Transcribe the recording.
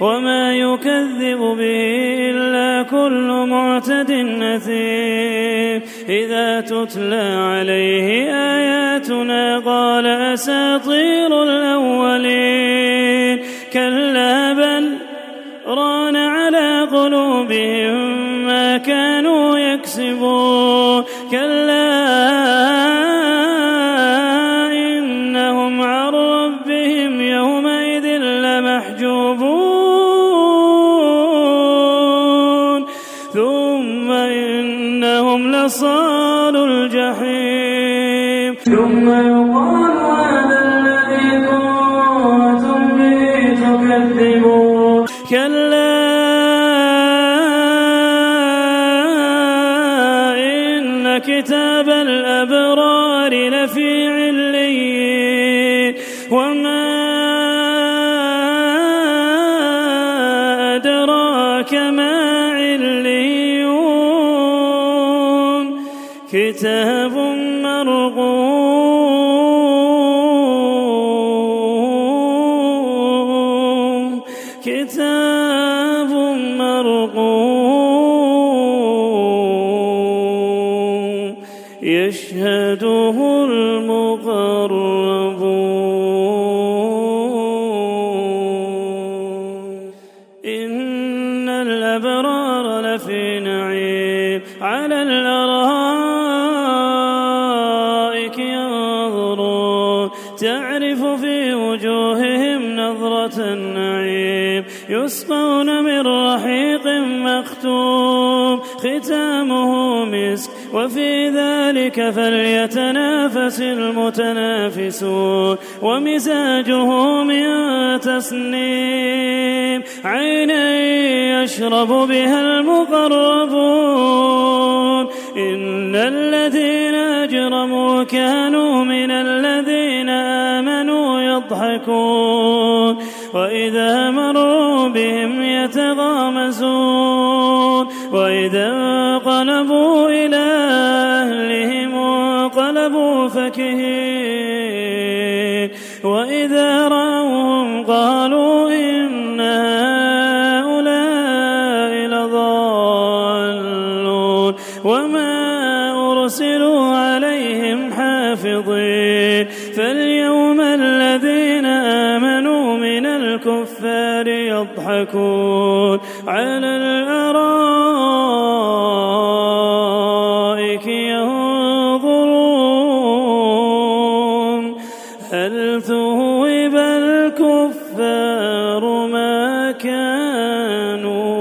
وما يكذب به إلا كل معتد نثيم إذا تتلى عليه آياتنا قال أساطير الأولين. كلا بل ران على قلوبهم ما كانوا يكسبون. كلا إنهم لصال الجحيم. ثم يقال هذا الذي كنتم به تكذبون كلا إن كتاب الأبرار لفي عليين كتاب مرقوم كتاب مرقوم يشهده المقربون. النعيم. يسقون من رحيق مختوم. ختامه مسك. وفي ذلك فليتنافس المتنافسون. ومزاجه من تسنيم. عينا يشرب بها المقربون. إن الذين أجرموا كانوا من الذين آمنوا يضحكون. وإذا مروا بهم يتغامزون وإذا انقلبوا إلى أهلهم انقلبوا فكهين وإذا رأوهم قالوا إن هؤلاء لضالون وما أرسلوا عليهم حافظين الكفار يضحكون على الأرائك ينظرون. هل ثوب الكفار ما كانوا